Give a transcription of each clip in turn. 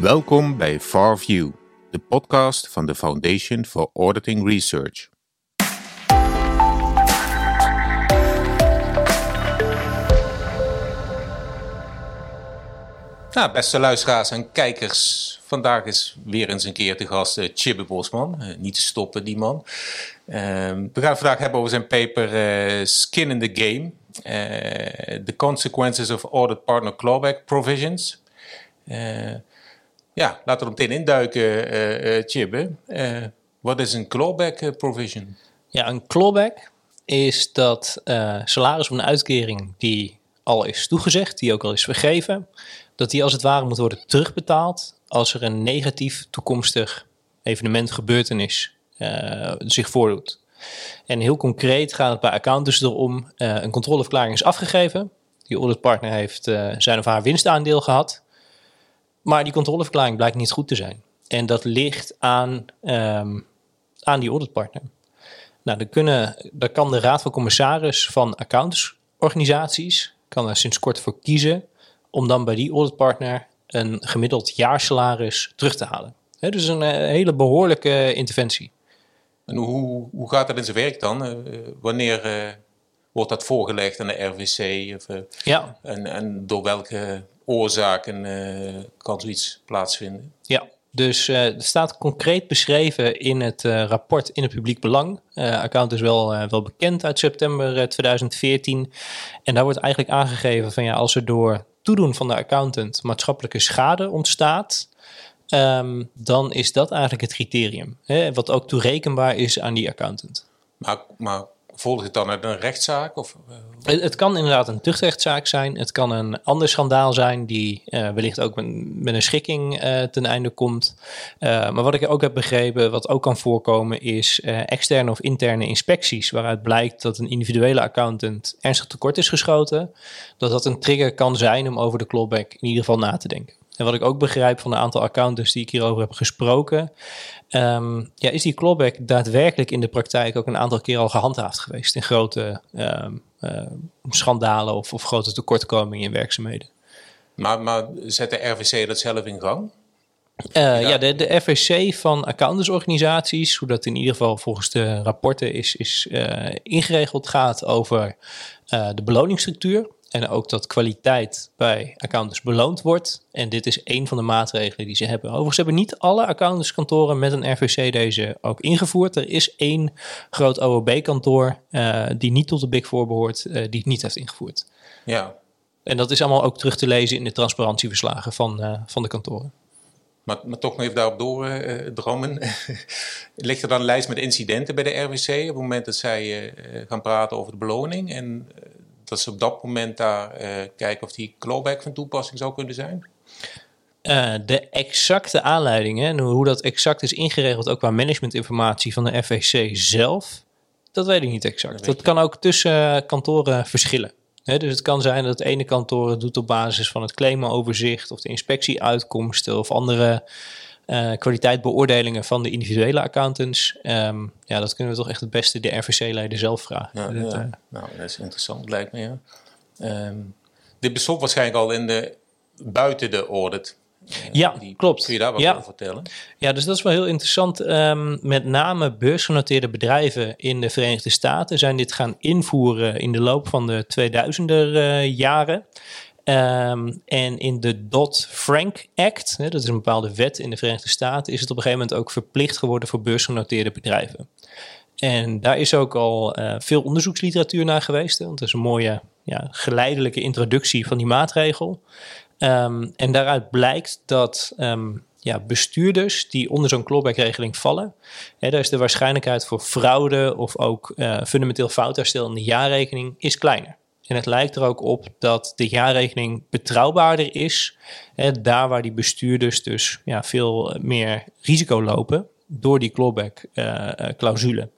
Welkom bij FarView, de podcast van de Foundation for Auditing Research. Nou, beste luisteraars en kijkers, vandaag is weer eens een keer te gast uh, Chibbe Bosman. Uh, niet te stoppen, die man. Uh, we gaan het vandaag hebben over zijn paper uh, Skin in the Game. the Consequences of Audit Partner Clawback Provisions. Ja, laten we meteen induiken, Chibbe. Wat is een clawback provision? Ja, een clawback is dat salaris of een uitkering die al is toegezegd, die ook al is vergeven, dat die als het ware moet worden terugbetaald als er een negatief toekomstig evenement, gebeurtenis uh, zich voordoet. En heel concreet gaat het bij accountants erom, uh, een controleverklaring is afgegeven. Die auditpartner heeft uh, zijn of haar winstaandeel gehad. Maar die controleverklaring blijkt niet goed te zijn. En dat ligt aan, um, aan die auditpartner. Nou, dan, kunnen, dan kan de Raad van Commissaris van accountantsorganisaties kan er sinds kort voor kiezen om dan bij die auditpartner een gemiddeld jaarsalaris terug te halen. He, dus een uh, hele behoorlijke interventie. En hoe, hoe gaat dat in zijn werk dan? Uh, wanneer uh, wordt dat voorgelegd aan de RVC? Of, ja. en, en door welke oorzaken kan zoiets plaatsvinden? Ja, dus uh, er staat concreet beschreven in het uh, rapport in het publiek belang. Uh, account is wel, wel bekend uit september 2014. En daar wordt eigenlijk aangegeven van ja, als er door toedoen van de accountant maatschappelijke schade ontstaat, um, dan is dat eigenlijk het criterium. Hè, wat ook toerekenbaar is aan die accountant. Maar, maar volgt het dan uit een rechtszaak? Of, het, het, kan inderdaad een tuchtrechtszaak zijn. Het kan een ander schandaal zijn die uh, wellicht ook met, met een schikking uh, ten einde komt. Maar wat ik ook heb begrepen, wat ook kan voorkomen, is externe of interne inspecties. Waaruit blijkt dat een individuele accountant ernstig tekort is geschoten. Dat dat een trigger kan zijn om over de clawback in ieder geval na te denken. En wat ik ook begrijp van een aantal accountants die ik hierover heb gesproken, um, ja, is die clawback daadwerkelijk in de praktijk ook een aantal keer al gehandhaafd geweest in grote um, uh, schandalen of, of grote tekortkomingen in werkzaamheden. Maar, maar zet de RVC dat zelf in gang? Uh, ja, de, de FVC van accountantsorganisaties, hoe dat in ieder geval volgens de rapporten is, is uh, ingeregeld, gaat over uh, de beloningsstructuur. En ook dat kwaliteit bij accountants beloond wordt. En dit is een van de maatregelen die ze hebben. Overigens hebben niet alle accountantskantoren met een RVC deze ook ingevoerd. Er is één groot OOB-kantoor uh, die niet tot de Big Four behoort, uh, die het niet heeft ingevoerd. Ja. En dat is allemaal ook terug te lezen in de transparantieverslagen van, uh, van de kantoren. Maar, maar, toch nog even daarop doordromen. Ligt er dan een lijst met incidenten bij de RVC op het moment dat zij gaan praten over de beloning? En dat ze op dat moment daar uh, kijken of die clawback van toepassing zou kunnen zijn? Uh, de exacte aanleiding en hoe dat exact is ingeregeld, ook qua managementinformatie van de FVC zelf, dat weet ik niet exact. Dat, dat kan ook tussen kantoren verschillen. He, dus het kan zijn dat het ene kantoor het doet op basis van het claimenoverzicht of de inspectieuitkomsten of andere uh, kwaliteitbeoordelingen van de individuele accountants. Um, ja, dat kunnen we toch echt het beste de RVC-leden zelf vragen. Ja, dat, ja. Uh, nou, dat is interessant, lijkt me. Ja. Um, dit bestond waarschijnlijk al in de, buiten de audit. Uh, ja, die, klopt. Kun je daar wat ja. over vertellen? Ja, dus dat is wel heel interessant. Um, met name beursgenoteerde bedrijven in de Verenigde Staten zijn dit gaan invoeren in de loop van de 2000er jaren. Um, en in de Dodd-Frank Act, hè, dat is een bepaalde wet in de Verenigde Staten, is het op een gegeven moment ook verplicht geworden voor beursgenoteerde bedrijven. En daar is ook al uh, veel onderzoeksliteratuur naar geweest, hè, want dat is een mooie ja, geleidelijke introductie van die maatregel. Um, en daaruit blijkt dat um, ja, bestuurders die onder zo'n clawback-regeling vallen, hè, daar is de waarschijnlijkheid voor fraude of ook uh, fundamenteel foutherstel in de jaarrekening is kleiner. En het lijkt er ook op dat de jaarrekening betrouwbaarder is. Hè, daar waar die bestuurders dus ja, veel meer risico lopen door die clawback-clausule.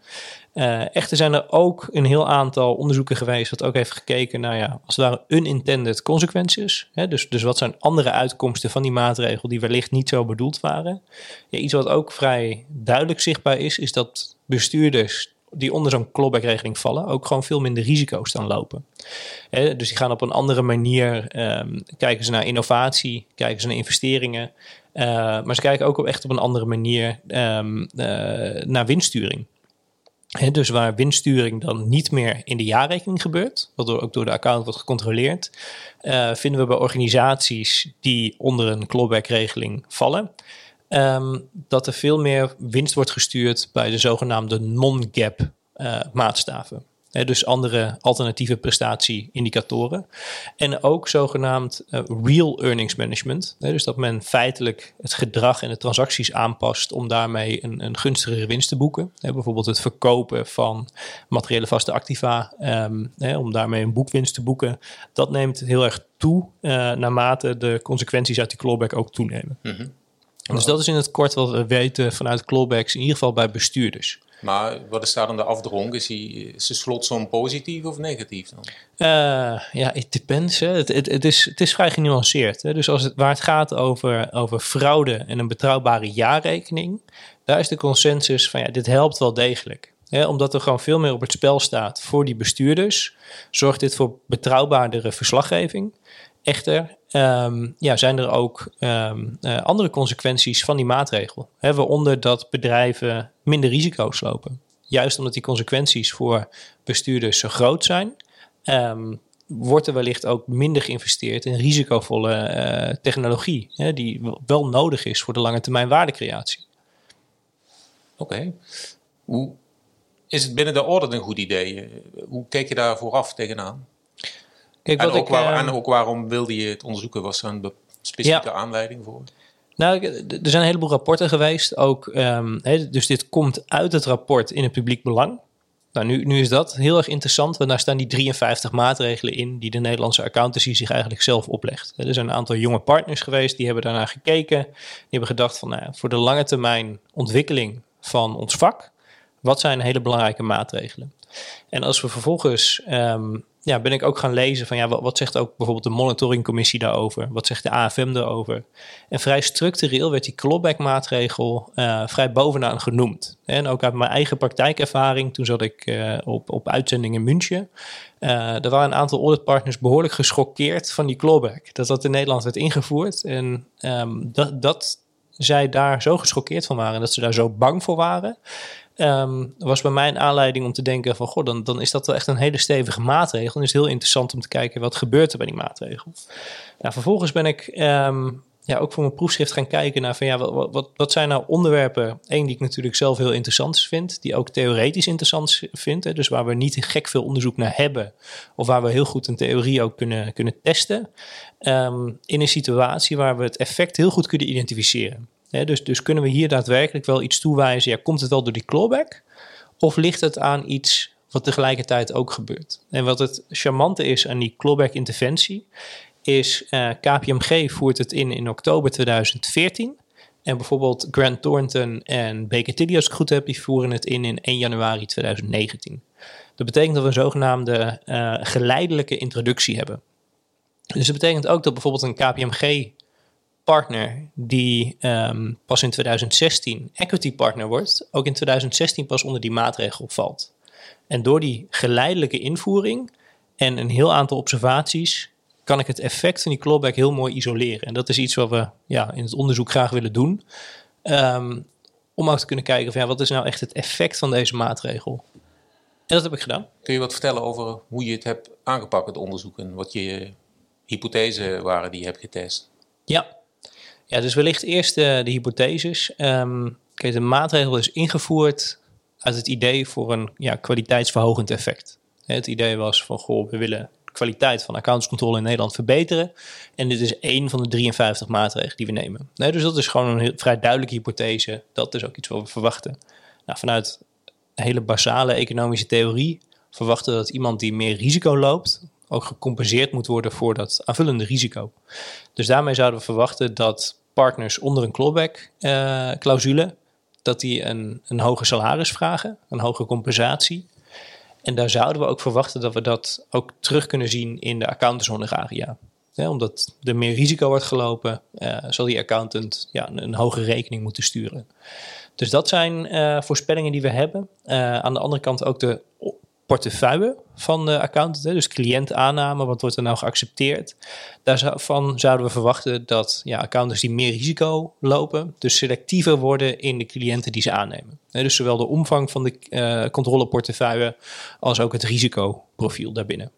Uh, uh, echter zijn er ook een heel aantal onderzoeken geweest wat ook heeft gekeken naar, ja, als het ware unintended consequences. Hè, dus, dus wat zijn andere uitkomsten van die maatregel die wellicht niet zo bedoeld waren. Ja, iets wat ook vrij duidelijk zichtbaar is, is dat bestuurders die onder zo'n clawback-regeling vallen ook gewoon veel minder risico's dan lopen. dus die gaan op een andere manier, um, kijken ze naar innovatie, kijken ze naar investeringen. Uh, maar ze kijken ook echt op een andere manier um, uh, naar winststuring. dus waar winststuring dan niet meer in de jaarrekening gebeurt, wat ook door de account wordt gecontroleerd, uh, vinden we bij organisaties die onder een clawback-regeling vallen, um, dat er veel meer winst wordt gestuurd bij de zogenaamde non-gap uh, maatstaven. dus andere alternatieve prestatieindicatoren. En ook zogenaamd uh, real earnings management. dus dat men feitelijk het gedrag en de transacties aanpast om daarmee een, een gunstigere winst te boeken. bijvoorbeeld het verkopen van materiële vaste activa, um, om daarmee een boekwinst te boeken. Dat neemt heel erg toe uh, naarmate de consequenties uit die clawback ook toenemen. Mm dus dat is in het kort wat we weten vanuit clawbacks, in ieder geval bij bestuurders. Maar wat is daar dan de afdronk? Is, die, is de slotsom positief of negatief dan? Uh, ja, it depends. Hè. Het, het, het, is, het is vrij genuanceerd. Hè. Dus als het, waar het gaat over, over fraude en een betrouwbare jaarrekening, daar is de consensus van ja, dit helpt wel degelijk. Hè, omdat er gewoon veel meer op het spel staat voor die bestuurders, zorgt dit voor betrouwbaardere verslaggeving. Echter, um, ja, zijn er ook um, uh, andere consequenties van die maatregel. Hè, waaronder dat bedrijven minder risico's lopen. Juist omdat die consequenties voor bestuurders zo groot zijn, um, wordt er wellicht ook minder geïnvesteerd in risicovolle uh, technologie, hè, die wel nodig is voor de lange termijn waardecreatie. Oké. Hoe is het binnen de orde een goed idee? Hoe kijk je daar vooraf tegenaan? Kijk, en, ook ik, waar, en ehm, ook waarom wilde je het onderzoeken? Was er een specifieke aanleiding voor? Nou, er zijn een heleboel rapporten geweest. Ook, um, dus dit komt uit het rapport in het publiek belang. Nou, nu, nu is dat heel erg interessant, want daar staan die 53 maatregelen in die de Nederlandse accountancy zich eigenlijk zelf oplegt. Er zijn een aantal jonge partners geweest, die hebben daarnaar gekeken. Die hebben gedacht van, nou, voor de lange termijn ontwikkeling van ons vak, wat zijn hele belangrijke maatregelen? En als we vervolgens um, ja, ben ik ook gaan lezen van ja, wat, zegt ook bijvoorbeeld de monitoringcommissie daarover? Wat zegt de AFM daarover? En vrij structureel werd die clawback-maatregel uh, vrij bovenaan genoemd. En ook uit mijn eigen praktijkervaring, toen zat ik uh, op, op uitzending in München. Uh, er waren een aantal auditpartners behoorlijk geschokkeerd van die clawback. Dat dat in Nederland werd ingevoerd. En um, dat, dat zij daar zo geschokkeerd van waren, dat ze daar zo bang voor waren, um, was bij mij een aanleiding om te denken van... Goh, dan, dan is dat wel echt een hele stevige maatregel. En is het heel interessant om te kijken wat gebeurt er bij die maatregel. Nou, vervolgens ben ik um, ja, ook voor mijn proefschrift gaan kijken naar van ja, wat, wat, wat zijn nou onderwerpen, één die ik natuurlijk zelf heel interessant vind, die ook theoretisch interessant vind, hè, dus waar we niet gek veel onderzoek naar hebben, of waar we heel goed een theorie ook kunnen, kunnen testen, um, in een situatie waar we het effect heel goed kunnen identificeren dus, dus kunnen we hier daadwerkelijk wel iets toewijzen? Ja, komt het wel door die clawback? Of ligt het aan iets wat tegelijkertijd ook gebeurt? En wat het charmante is aan die clawback-interventie, is uh, eh, KPMG voert het in in oktober 2014. En bijvoorbeeld Grant Thornton en Baker Tilly, als ik goed heb, die voeren het in in 1 januari 2019. Dat betekent dat we een zogenaamde uh, geleidelijke introductie hebben. Dus dat betekent ook dat bijvoorbeeld een KPMG partner die um, pas in 2016 equity partner wordt, ook in 2016 pas onder die maatregel valt. En door die geleidelijke invoering en een heel aantal observaties kan ik het effect van die clawback heel mooi isoleren. En dat is iets wat we ja, in het onderzoek graag willen doen. Um, om ook te kunnen kijken van ja, wat is nou echt het effect van deze maatregel. En dat heb ik gedaan. Kun je wat vertellen over hoe je het hebt aangepakt, het onderzoek, en wat je hypothesen waren die je hebt getest? Ja, ja, dus wellicht eerst de, de hypotheses. Um, kijk, de maatregel is ingevoerd uit het idee voor een ja, kwaliteitsverhogend effect. Het idee was van, goh, we willen de kwaliteit van accountscontrole in Nederland verbeteren. En dit is één van de 53 maatregelen die we nemen. Dus dat is gewoon een heel, vrij duidelijke hypothese. Dat is ook iets wat we verwachten. Nou, vanuit een hele basale economische theorie verwachten we dat iemand die meer risico loopt, ook gecompenseerd moet worden voor dat aanvullende risico. Dus daarmee zouden we verwachten dat partners onder een clawback-clausule, eh, dat die een, een hoger salaris vragen, een hogere compensatie. En daar zouden we ook verwachten dat we dat ook terug kunnen zien in de accountantshonoraria. omdat er meer risico wordt gelopen, uh, zal die accountant ja, een, een hogere rekening moeten sturen. Dus dat zijn uh, voorspellingen die we hebben. Aan de andere kant ook de portefeuille van de accountant, dus cliëntaanname, wat wordt er nou geaccepteerd? Daarvan zouden we verwachten dat ja, accountants die meer risico lopen, dus selectiever worden in de cliënten die ze aannemen. Dus zowel de omvang van de uh, controleportefeuille als ook het risicoprofiel daarbinnen.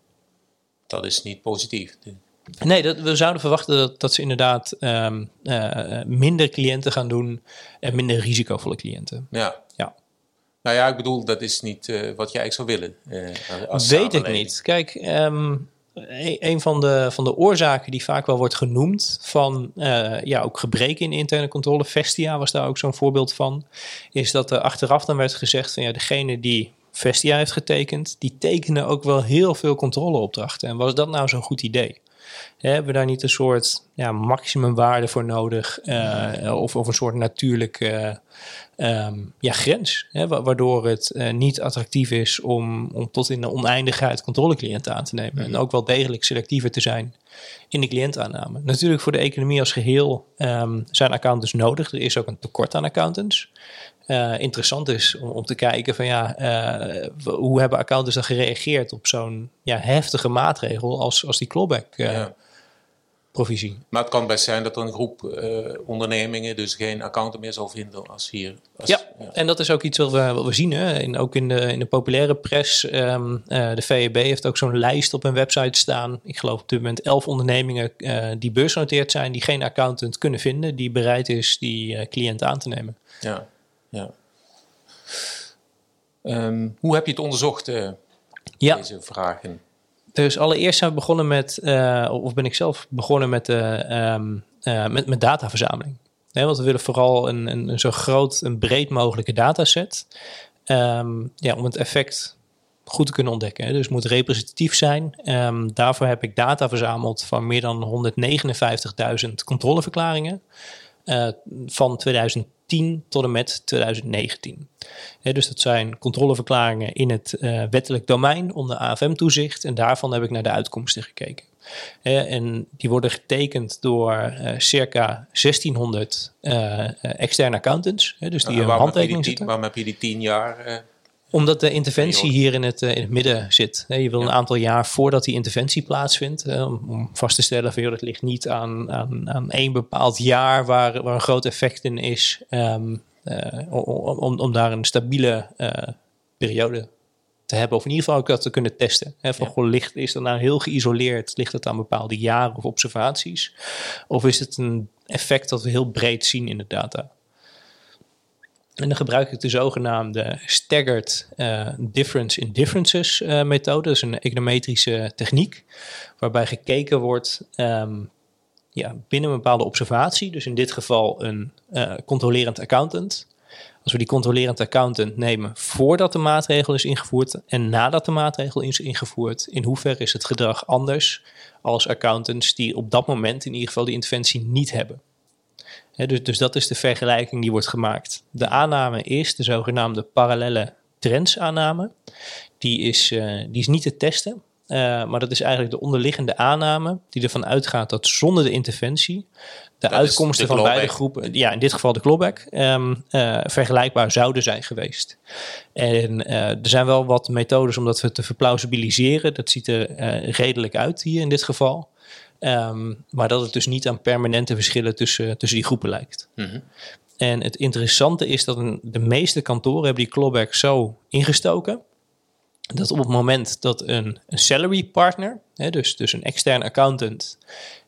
Dat is niet positief. Nee, dat, we zouden verwachten dat, dat ze inderdaad um, uh, minder cliënten gaan doen en minder risicovolle cliënten. Ja. ja. Nou ja, ik bedoel, dat is niet uh, wat jij zou willen. Als Weet ik niet. Kijk, um, een van de, van de oorzaken die vaak wel wordt genoemd van ja, ook gebreken in interne controle, Vestia was daar ook zo'n voorbeeld van, is dat er achteraf dan werd gezegd van ja, degene die Vestia heeft getekend, die tekenen ook wel heel veel controleopdrachten. En was dat nou zo'n goed idee? Hebben we daar niet een soort ja, maximumwaarde voor nodig? Uh, of, of een soort natuurlijke um, ja, grens, hè, waardoor het uh, niet attractief is om, om tot in de oneindigheid controlecliënten aan te nemen. En ook wel degelijk selectiever te zijn in de cliëntaanname. Natuurlijk voor de economie als geheel um, zijn accountants nodig. Er is ook een tekort aan accountants. Uh, interessant is om, om, te kijken van ja, uh, hoe hebben accountants dan gereageerd op zo'n ja, heftige maatregel als, als die clawback uh, ja provisie. Maar het kan best zijn dat er een groep uh, ondernemingen dus geen accountant meer zal vinden als hier. Als, ja, ja, en dat is ook iets wat we, wat we zien. Hè. In, ook in de, in de populaire pres. Um, uh, de VEB heeft ook zo'n lijst op hun website staan. Ik geloof op dit moment elf ondernemingen uh, die beursgenoteerd zijn, die geen accountant kunnen vinden, die bereid is die cliënt aan te nemen. Ja, ja. Um, hoe heb je het onderzocht, ja. deze vragen? Dus allereerst zijn we begonnen met, uh, of ben ik zelf begonnen met, uh, um, uh, met, met dataverzameling. Nee, want we willen vooral een, een, een zo groot en breed mogelijke dataset. Um, ja, om het effect goed te kunnen ontdekken. Dus het moet representatief zijn. Um, daarvoor heb ik data verzameld van meer dan 159.000 controleverklaringen. Van 2010 tot en met 2019. dus dat zijn controleverklaringen in het uh, wettelijk domein onder AFM-toezicht. En daarvan heb ik naar de uitkomsten gekeken. en die worden getekend door uh, circa 1600 uh, externe accountants. dus die een handtekening zetten. Waarom heb je die tien jaar omdat de interventie hier in het, in het midden zit. Je wil een aantal jaar voordat die interventie plaatsvindt, om vast te stellen van joh, dat ligt niet aan, aan, aan één bepaald jaar waar, waar een groot effect in is, um, uh, om, om daar een stabiele uh, periode te hebben, of in ieder geval ook dat te kunnen testen. Hè, van, ja. goh, ligt, is dat nou heel geïsoleerd? Ligt het aan bepaalde jaren of observaties? Of is het een effect dat we heel breed zien in de data? En dan gebruik ik de zogenaamde staggered uh, difference in differences uh, methode. Dat is een econometrische techniek waarbij gekeken wordt um, ja, binnen een bepaalde observatie. Dus in dit geval een uh, controlerend accountant. Als we die controlerend accountant nemen voordat de maatregel is ingevoerd en nadat de maatregel is ingevoerd, in hoeverre is het gedrag anders als accountants die op dat moment in ieder geval die interventie niet hebben dus, dus dat is de vergelijking die wordt gemaakt. De aanname is de zogenaamde parallele trendsaanname. Die is, uh, die is niet te testen, uh, maar dat is eigenlijk de onderliggende aanname die ervan uitgaat dat zonder de interventie de dat uitkomsten de van beide groepen, ja, in dit geval de clawback, um, uh, vergelijkbaar zouden zijn geweest. En er zijn wel wat methodes om dat te verplausibiliseren. Dat ziet er redelijk uit hier in dit geval. Um, maar dat het dus niet aan permanente verschillen tussen, tussen die groepen lijkt. Mm -hmm. En het interessante is dat een, de meeste kantoren hebben die clawback zo ingestoken. Dat op het moment dat een, een salary partner, hè, dus, dus een externe accountant,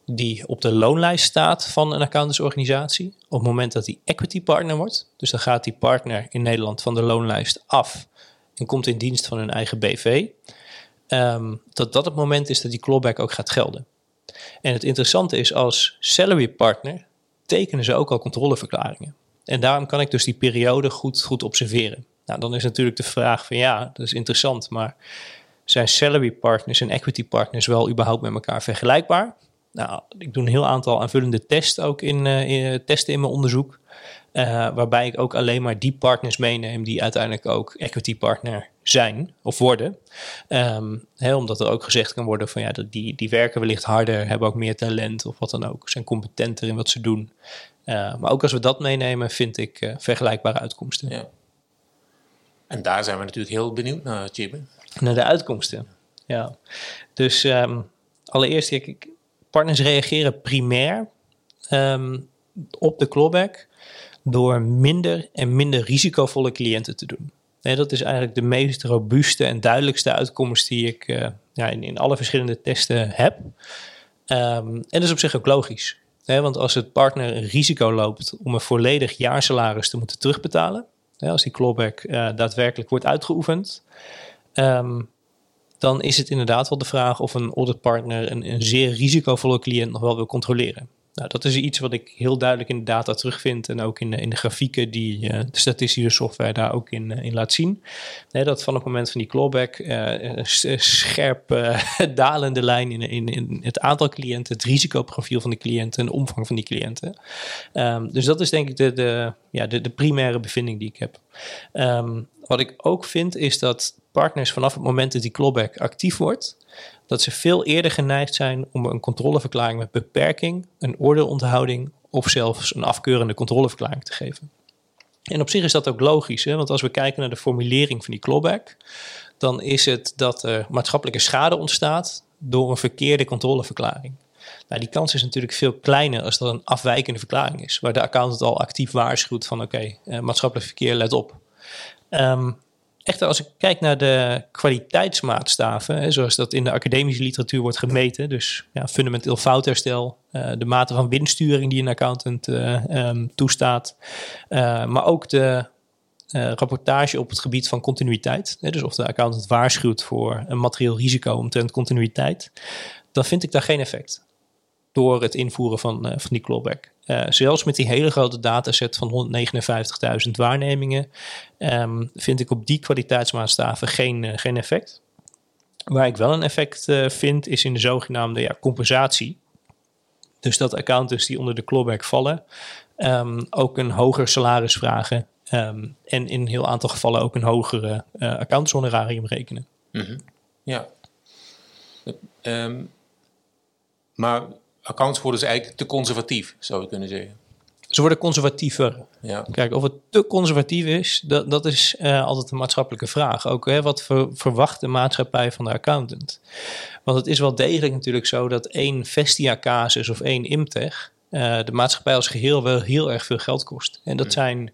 die op de loonlijst staat van een accountantsorganisatie, op het moment dat die equity partner wordt, dus dan gaat die partner in Nederland van de loonlijst af en komt in dienst van hun eigen BV, um, dat dat het moment is dat die clawback ook gaat gelden. En het interessante is, als salary partner tekenen ze ook al controleverklaringen. En daarom kan ik dus die periode goed, goed observeren. Nou, dan is natuurlijk de vraag van ja, dat is interessant, maar zijn salary partners en equity partners wel überhaupt met elkaar vergelijkbaar? Nou, ik doe een heel aantal aanvullende tests ook in, uh, in testen in mijn onderzoek. Uh, waarbij ik ook alleen maar die partners meeneem die uiteindelijk ook equity partner zijn of worden. Um, omdat er ook gezegd kan worden van ja, die, die werken wellicht harder, hebben ook meer talent of wat dan ook, zijn competenter in wat ze doen. Uh, maar ook als we dat meenemen, vind ik uh, vergelijkbare uitkomsten. Ja. En daar zijn we natuurlijk heel benieuwd naar, Jibbe. Naar de uitkomsten, ja. Dus um, allereerst, partners reageren primair um, op de clawback door minder en minder risicovolle cliënten te doen. Dat is eigenlijk de meest robuuste en duidelijkste uitkomst die ik uh, ja, in, in alle verschillende testen heb. Um, en dat is op zich ook logisch. Want als het partner een risico loopt om een volledig jaarsalaris te moeten terugbetalen, als die clawback uh, daadwerkelijk wordt uitgeoefend, um, dan is het inderdaad wel de vraag of een auditpartner een, een zeer risicovolle cliënt nog wel wil controleren. Nou, dat is iets wat ik heel duidelijk in de data terugvind en ook in de, in de grafieken die uh, de statistische software daar ook in, uh, in laat zien. Dat van het moment van die clawback uh, scherp dalende lijn in, in, in het aantal cliënten, het risicoprofiel van de cliënten en de omvang van die cliënten. Um, dus dat is denk ik de, de, ja, de primaire bevinding die ik heb. Um, wat ik ook vind is dat partners vanaf het moment dat die clawback actief wordt, dat ze veel eerder geneigd zijn om een controleverklaring met beperking, een oordeelonthouding of zelfs een afkeurende controleverklaring te geven. En op zich is dat ook logisch, hè? want als we kijken naar de formulering van die clawback, dan is het dat er maatschappelijke schade ontstaat door een verkeerde controleverklaring. Nou, die kans is natuurlijk veel kleiner als er een afwijkende verklaring is, waar de accountant al actief waarschuwt van oké, eh, maatschappelijk verkeer, let op. Um, echter, als ik kijk naar de kwaliteitsmaatstaven, hè, zoals dat in de academische literatuur wordt gemeten, dus ja, fundamenteel foutherstel, uh, de mate van winststuring die een accountant uh, um, toestaat, maar ook de rapportage op het gebied van continuïteit, hè, dus of de accountant waarschuwt voor een materieel risico omtrent continuïteit, dan vind ik daar geen effect door het invoeren van, van die clawback. Uh, zelfs met die hele grote dataset van 159.000 waarnemingen um, vind ik op die kwaliteitsmaatstaven geen, uh, geen effect. Waar ik wel een effect uh, vind is in de zogenaamde ja, compensatie. Dus dat accountants die onder de clawback vallen um, ook een hoger salaris vragen um, en in een heel aantal gevallen ook een hogere accountantshonorarium rekenen. Mm -hmm. Ja. maar accounts worden ze eigenlijk te conservatief, zou je kunnen zeggen. Ze worden conservatiever. Ja. Kijk, of het te conservatief is, dat, dat is uh, altijd een maatschappelijke vraag. Ook hè, wat ver, verwacht de maatschappij van de accountant? Want het is wel degelijk natuurlijk zo dat één Vestia-casus of één Imtech uh, de maatschappij als geheel wel heel erg veel geld kost. En dat hmm. zijn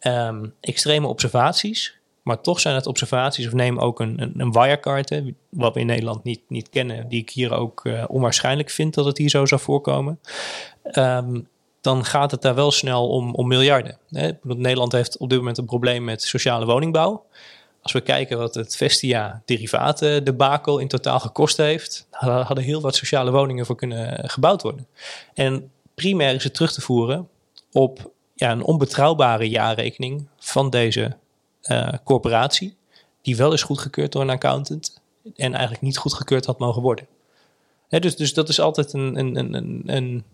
um, extreme observaties maar toch zijn het observaties, of neem ook een, een, een Wirecard, wat we in Nederland niet, niet kennen, die ik hier ook uh, onwaarschijnlijk vind dat het hier zo zou voorkomen. Um, dan gaat het daar wel snel om, om miljarden. Hè. Nederland heeft op dit moment een probleem met sociale woningbouw. Als we kijken wat het Vestia derivaten debakel in totaal gekost heeft, hadden heel wat sociale woningen voor kunnen gebouwd worden. En primair is het terug te voeren op ja, een onbetrouwbare jaarrekening van deze uh, corporatie, die wel is goedgekeurd door een accountant en eigenlijk niet goedgekeurd had mogen worden. dus, dus dat is altijd een, een, een, een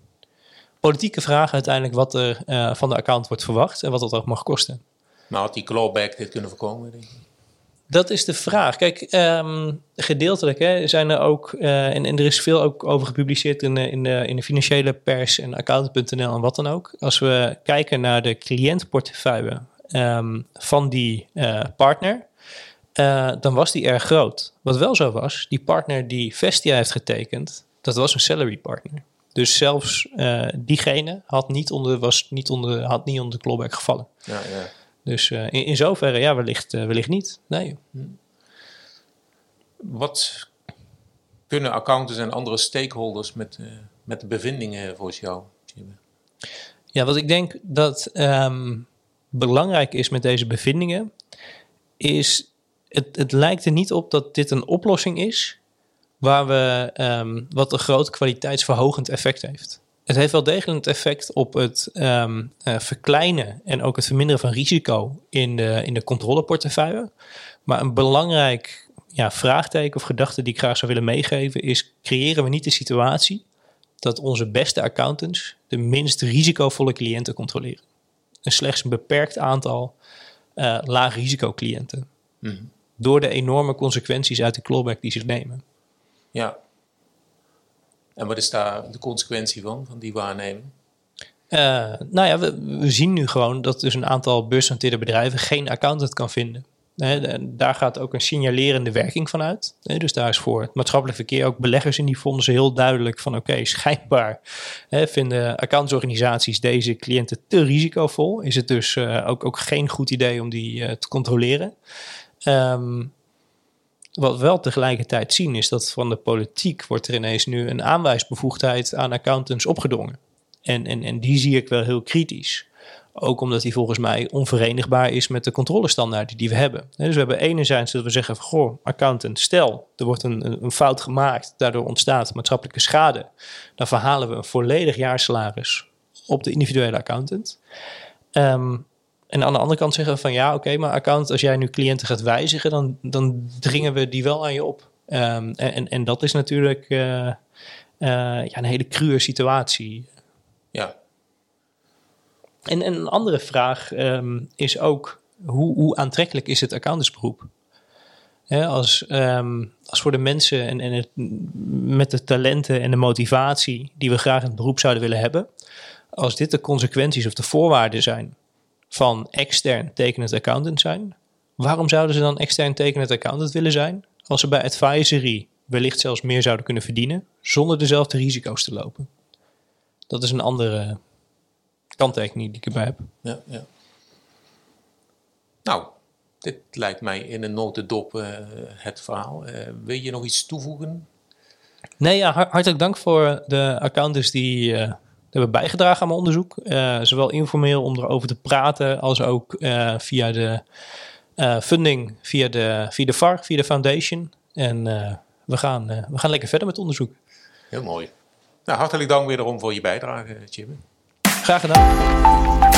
politieke vraag uiteindelijk wat er uh, van de account wordt verwacht en wat dat ook mag kosten. Maar had die clawback dit kunnen voorkomen? Denk ik? Dat is de vraag. Kijk, um, gedeeltelijk hè, zijn er ook, uh, en, en, er is veel ook over gepubliceerd in de, in de, in de financiële pers en accountant.nl en wat dan ook. Als we kijken naar de cliëntportefeuille um, van die uh, partner, uh, dan was die erg groot. Wat wel zo was, die partner die Vestia heeft getekend, dat was een salary partner. Dus zelfs uh, diegene had niet onder, was niet onder, had niet onder de clawback gevallen. Ja, ja. Dus in, in zoverre, ja, wellicht, wellicht niet. Nee. Wat kunnen accountants en andere stakeholders met, met de bevindingen volgens jou? Ja, wat ik denk dat um, belangrijk is met deze bevindingen, is het, het lijkt er niet op dat dit een oplossing is waar we um, wat een groot kwaliteitsverhogend effect heeft. Het heeft wel degelijk het effect op het um, uh, verkleinen en ook het verminderen van risico in de, in de controleportefeuille. Maar een belangrijk ja, vraagteken of gedachte die ik graag zou willen meegeven is: creëren we niet de situatie dat onze beste accountants de minst risicovolle cliënten controleren? Een slechts een beperkt aantal uh, laag risico cliënten. Door de enorme consequenties uit de clawback die ze nemen. Ja. En wat is daar de consequentie van, van die waarneming? Uh, nou ja, we, we, zien nu gewoon dat dus een aantal beursgenoteerde bedrijven geen accountant kan vinden. Daar gaat ook een signalerende werking van uit. dus daar is voor het maatschappelijk verkeer ook beleggers in die fondsen heel duidelijk van oké, schijnbaar vinden accountsorganisaties deze cliënten te risicovol. Is het dus uh, ook, ook geen goed idee om die uh, te controleren. Um, wat we wel tegelijkertijd zien is dat van de politiek wordt er ineens nu een aanwijsbevoegdheid aan accountants opgedrongen. En, en, en die zie ik wel heel kritisch. Ook omdat die volgens mij onverenigbaar is met de controlestandaarden die we hebben. Dus we hebben enerzijds dat we zeggen van, goh, accountant, stel er wordt een, een fout gemaakt, daardoor ontstaat maatschappelijke schade. Dan verhalen we een volledig jaarsalaris op de individuele accountant. Um, en aan de andere kant zeggen we van ja, oké, maar account, als jij nu cliënten gaat wijzigen, dan, dan dringen we die wel aan je op. Um, en, en dat is natuurlijk uh, uh, ja, een hele cruwe situatie. Ja. En, en een andere vraag um, is ook, hoe, hoe aantrekkelijk is het accountantsberoep? Als, um, als voor de mensen en, en het, met de talenten en de motivatie die we graag in het beroep zouden willen hebben, als dit de consequenties of de voorwaarden zijn van extern tekenend accountant zijn. Waarom zouden ze dan extern tekenend accountant willen zijn als ze bij advisory wellicht zelfs meer zouden kunnen verdienen zonder dezelfde risico's te lopen? Dat is een andere kanttekening die ik erbij heb. Ja, ja. Nou, dit lijkt mij in een notendop uh, het verhaal. Uh, wil je nog iets toevoegen? Nee, ja, hartelijk dank voor de accountants die uh, hebben bijgedragen aan mijn onderzoek. Zowel informeel om erover te praten, als ook via de funding, via de, via de VAR, via de foundation. En we, gaan, we gaan lekker verder met onderzoek. Heel mooi. Nou, hartelijk dank wederom voor je bijdrage, Jim. Graag gedaan.